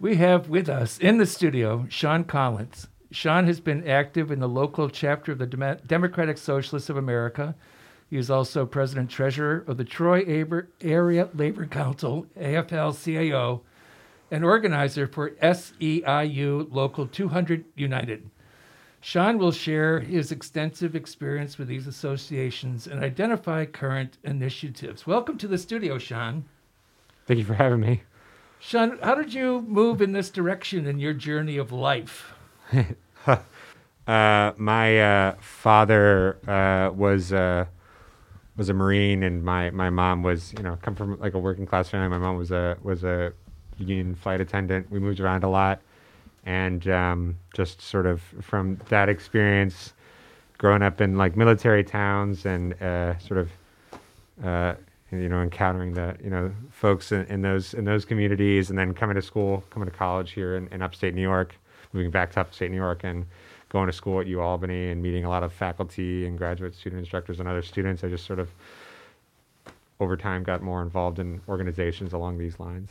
We have with us in the studio Sean Collins. Sean has been active in the local chapter of the Dem- Democratic Socialists of America. He is also president treasurer of the Troy Aber- Area Labor Council, AFL-CIO, and organizer for SEIU Local 200 United. Sean will share his extensive experience with these associations and identify current initiatives. Welcome to the studio, Sean. Thank you for having me. Sean, how did you move in this direction in your journey of life? uh, my uh, father uh, was uh, was a marine, and my, my mom was you know come from like a working class family. My mom was a was a union flight attendant. We moved around a lot, and um, just sort of from that experience, growing up in like military towns and uh, sort of uh, you know encountering the you know folks in, in, those in those communities, and then coming to school, coming to college here in, in upstate New York, moving back to upstate New York, and going to school at U Albany and meeting a lot of faculty and graduate student instructors and other students. I just sort of over time got more involved in organizations along these lines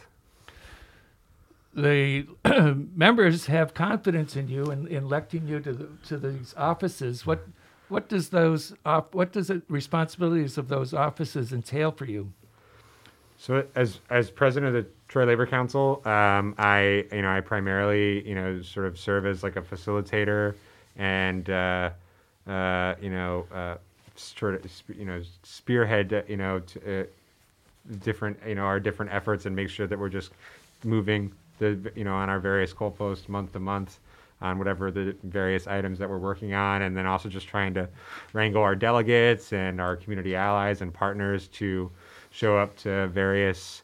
the members have confidence in you and in electing you to the, to these offices. What what does those what does the responsibilities of those offices entail for you? So as as president of the Troy Labor Council, um, I you know I primarily you know sort of serve as like a facilitator and uh, uh, you know uh, sort of you know spearhead you know to, uh, different you know our different efforts and make sure that we're just moving the you know on our various goalposts month to month on whatever the various items that we're working on, and then also just trying to wrangle our delegates and our community allies and partners to show up to various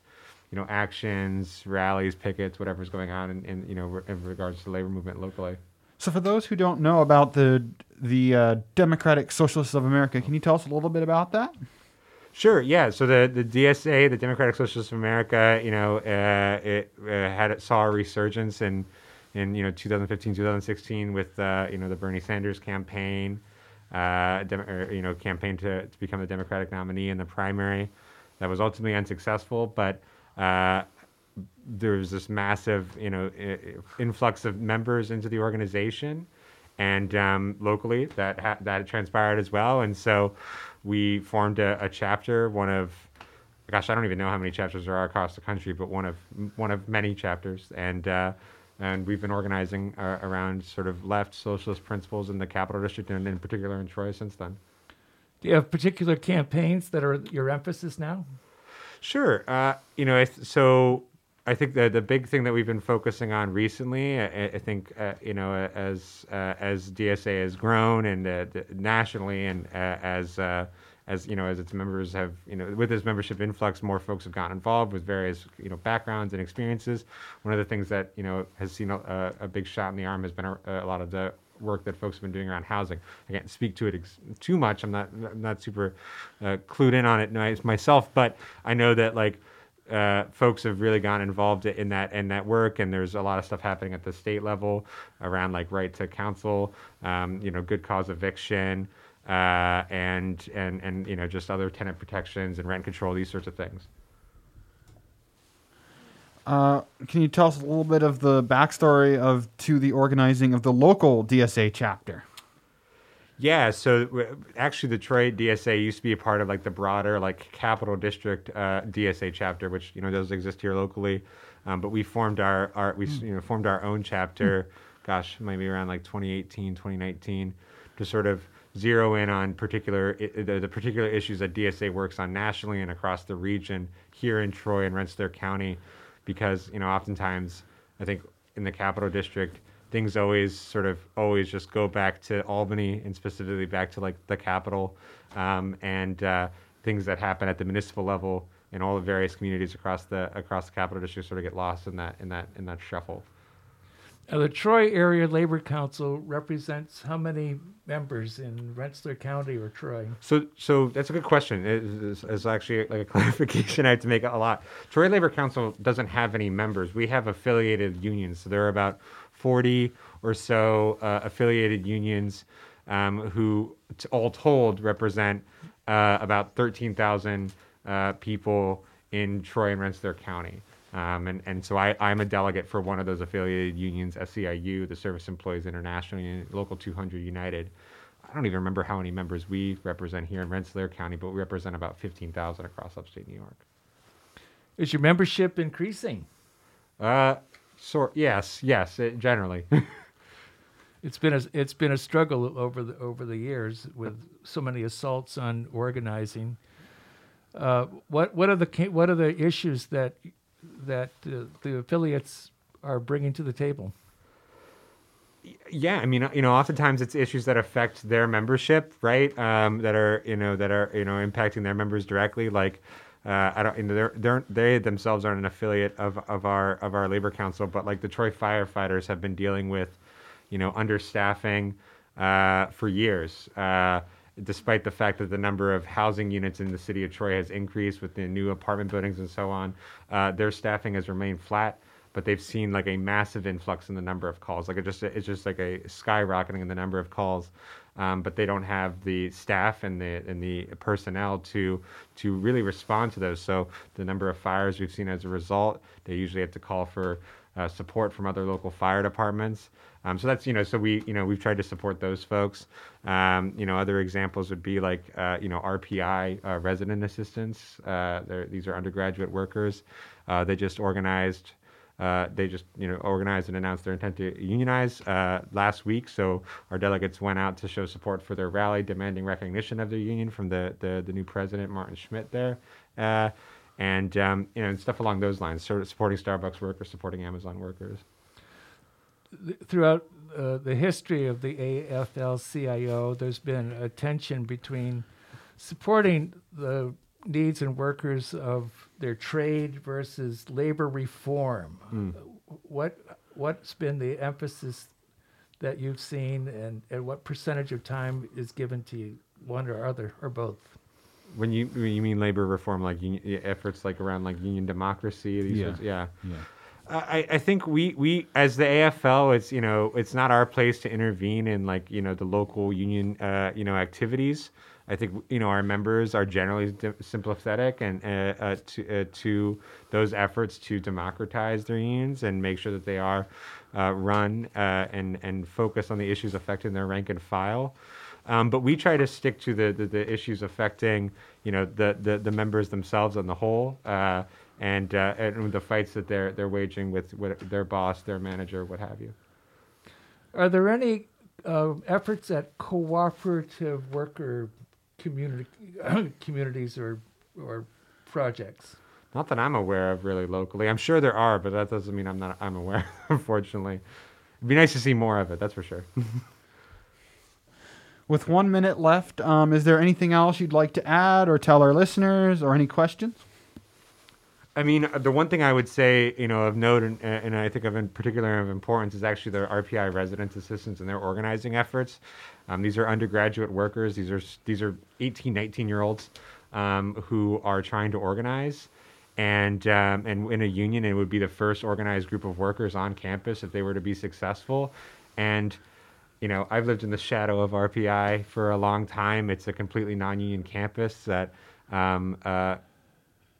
you know actions, rallies, pickets, whatever's going on in, in you know in regards to the labor movement locally. So, for those who don't know about the the uh, Democratic Socialists of America, can you tell us a little bit about that? Sure. Yeah. So the, the DSA, the Democratic Socialists of America, you know, uh, it uh, had saw a resurgence in in you know 2015, 2016 with uh, you know the Bernie Sanders campaign, uh, dem- or, you know, campaign to, to become the Democratic nominee in the primary. That was ultimately unsuccessful, but uh, there was this massive you know influx of members into the organization, and um, locally that ha- that transpired as well, and so we formed a, a, chapter, one of, gosh, I don't even know how many chapters there are across the country, but one of one of many chapters, and uh, and we've been organizing uh, around sort of left socialist principles in the capital district, and in particular in Troy since then. Do you have particular campaigns that are your emphasis now? Sure. Uh, you know, so I think the the big thing that we've been focusing on recently, I, I think uh, you know, as uh, as DSA has grown and uh, nationally, and uh, as uh, as you know, as its members have you know, with this membership influx, more folks have gotten involved with various you know backgrounds and experiences. One of the things that you know has seen a, a big shot in the arm has been a, a, lot of the work that folks have been doing around housing. I can't speak to it ex- too much. I'm not I'm not super uh, clued in on it myself, but I know that like uh, folks have really gotten involved in that in that work, and there's a lot of stuff happening at the state level around like right to counsel, um, you know, good cause eviction, uh, and and and you know just other tenant protections and rent control, these sorts of things. Uh, can you tell us a little bit of the backstory of to the organizing of the local DSA chapter? Yeah, so actually, the Troy DSA used to be a part of like the broader like Capital District uh, DSA chapter, which you know does exist here locally. Um, but we formed our, our we mm. you know formed our own chapter. Mm. Gosh, maybe around like 2018, 2019, to sort of zero in on particular the, the particular issues that DSA works on nationally and across the region here in Troy and Rensselaer County, because you know oftentimes I think in the Capital District things always sort of always just go back to Albany and specifically back to like the capital um, and uh, things that happen at the municipal level in all the various communities across the across the capital district sort of get lost in that in that in that shuffle. Now, the Troy Area Labor Council represents how many members in Rensselaer County or Troy? So, so that's a good question. It's, it's actually like a clarification I have to make a lot. Troy Labor Council doesn't have any members. We have affiliated unions. So there are about 40 or so uh, affiliated unions um, who, t- all told, represent uh, about 13,000 uh, people in Troy and Rensselaer County. Um, and, and so I, I'm a delegate for one of those affiliated unions, SEIU, the Service Employees International Union, Local 200 United. I don't even remember how many members we represent here in Rensselaer County, but we represent about 15,000 across upstate New York. Is your membership increasing? Uh, sort yes, yes, it, generally. It's been a it's been a struggle over the over the years with so many assaults on organizing. Uh, what what are the what are the issues that that uh, the affiliates are bringing to the table? yeah, I mean, you know, oftentimes it's issues that affect their membership, right? Um, that are, you know, that are, you know, impacting their members directly. Like, uh, I don't, you know, they're, they're, they themselves aren't an affiliate of, of our of our labor council, but like the Troy firefighters have been dealing with, you know, understaffing uh, for years. Uh, despite the fact that the number of housing units in the city of Troy has increased with the new apartment buildings and so on, uh, their staffing has remained flat but they've seen like a massive influx in the number of calls. Like it just it's just like a skyrocketing in the number of calls. Um, but they don't have the staff and the and the personnel to to really respond to those. So the number of fires we've seen as a result, they usually have to call for uh, support from other local fire departments. Um, so that's you know so we you know we've tried to support those folks. Um, you know other examples would be like uh, you know RPI uh, resident assistants. Uh, these are undergraduate workers. Uh, they just organized. Uh, they just you know organized and announced their intent to unionize uh, last week. So our delegates went out to show support for their rally, demanding recognition of their union from the the, the new president Martin Schmidt there, uh, and um, you know stuff along those lines. Sort of supporting Starbucks workers, supporting Amazon workers. Throughout uh, the history of the AFL-CIO, there's been a tension between supporting the needs and workers of their trade versus labor reform. Mm. What what's been the emphasis that you've seen, and, and what percentage of time is given to you, one or other or both? When you when you mean labor reform, like union, efforts like around like union democracy, these Yeah. sorts- yeah. Yeah. I, I think we, we as the AFL it's you know it's not our place to intervene in like you know the local union uh, you know activities. I think you know our members are generally sympathetic and uh, uh, to uh, to those efforts to democratize their unions and make sure that they are uh, run uh, and and focus on the issues affecting their rank and file. Um, but we try to stick to the, the, the issues affecting you know the, the, the members themselves on the whole. Uh, and and the fights that they're they're waging with, with their boss, their manager, what have you. Are there any uh, efforts at cooperative worker community communities or or projects? Not that I'm aware of really locally. I'm sure there are, but that doesn't mean I'm not I'm aware. Unfortunately, it'd be nice to see more of it. That's for sure. With one minute left, um, is there anything else you'd like to add or tell our listeners or any questions? I mean, uh, the one thing I would say, you know, of note, and, and I think of in particular of importance, is actually the RPI resident assistants and their organizing efforts. Um, these are undergraduate workers. These are these are 18, 19 year olds um, who are trying to organize, and um, and in a union, it would be the first organized group of workers on campus if they were to be successful, and you know, I've lived in the shadow of RPI for a long time. It's a completely non-union campus that um, uh,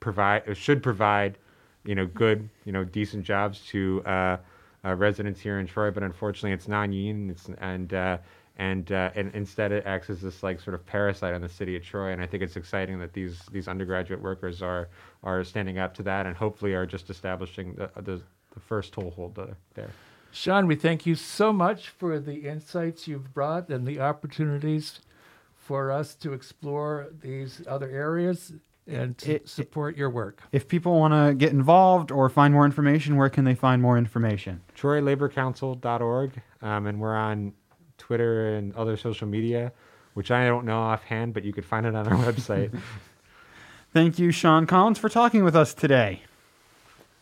provide should provide, you know, good, you know, decent jobs to uh, uh, residents here in Troy. But unfortunately, it's non-union. It's and uh, and uh, and instead it acts as this like sort of parasite on the city of Troy. And I think it's exciting that these these undergraduate workers are are standing up to that and hopefully are just establishing the the, the first toehold there. Sean, we thank you so much for the insights you've brought and the opportunities for us to explore these other areas and it- support your work. If people want to get involved or find more information, where can they find more information? TroyLaborCouncil.org, um, and we're on Twitter and other social media, which I don't know offhand, but you could find it on our website. Thank you, Sean Collins, for talking with us today.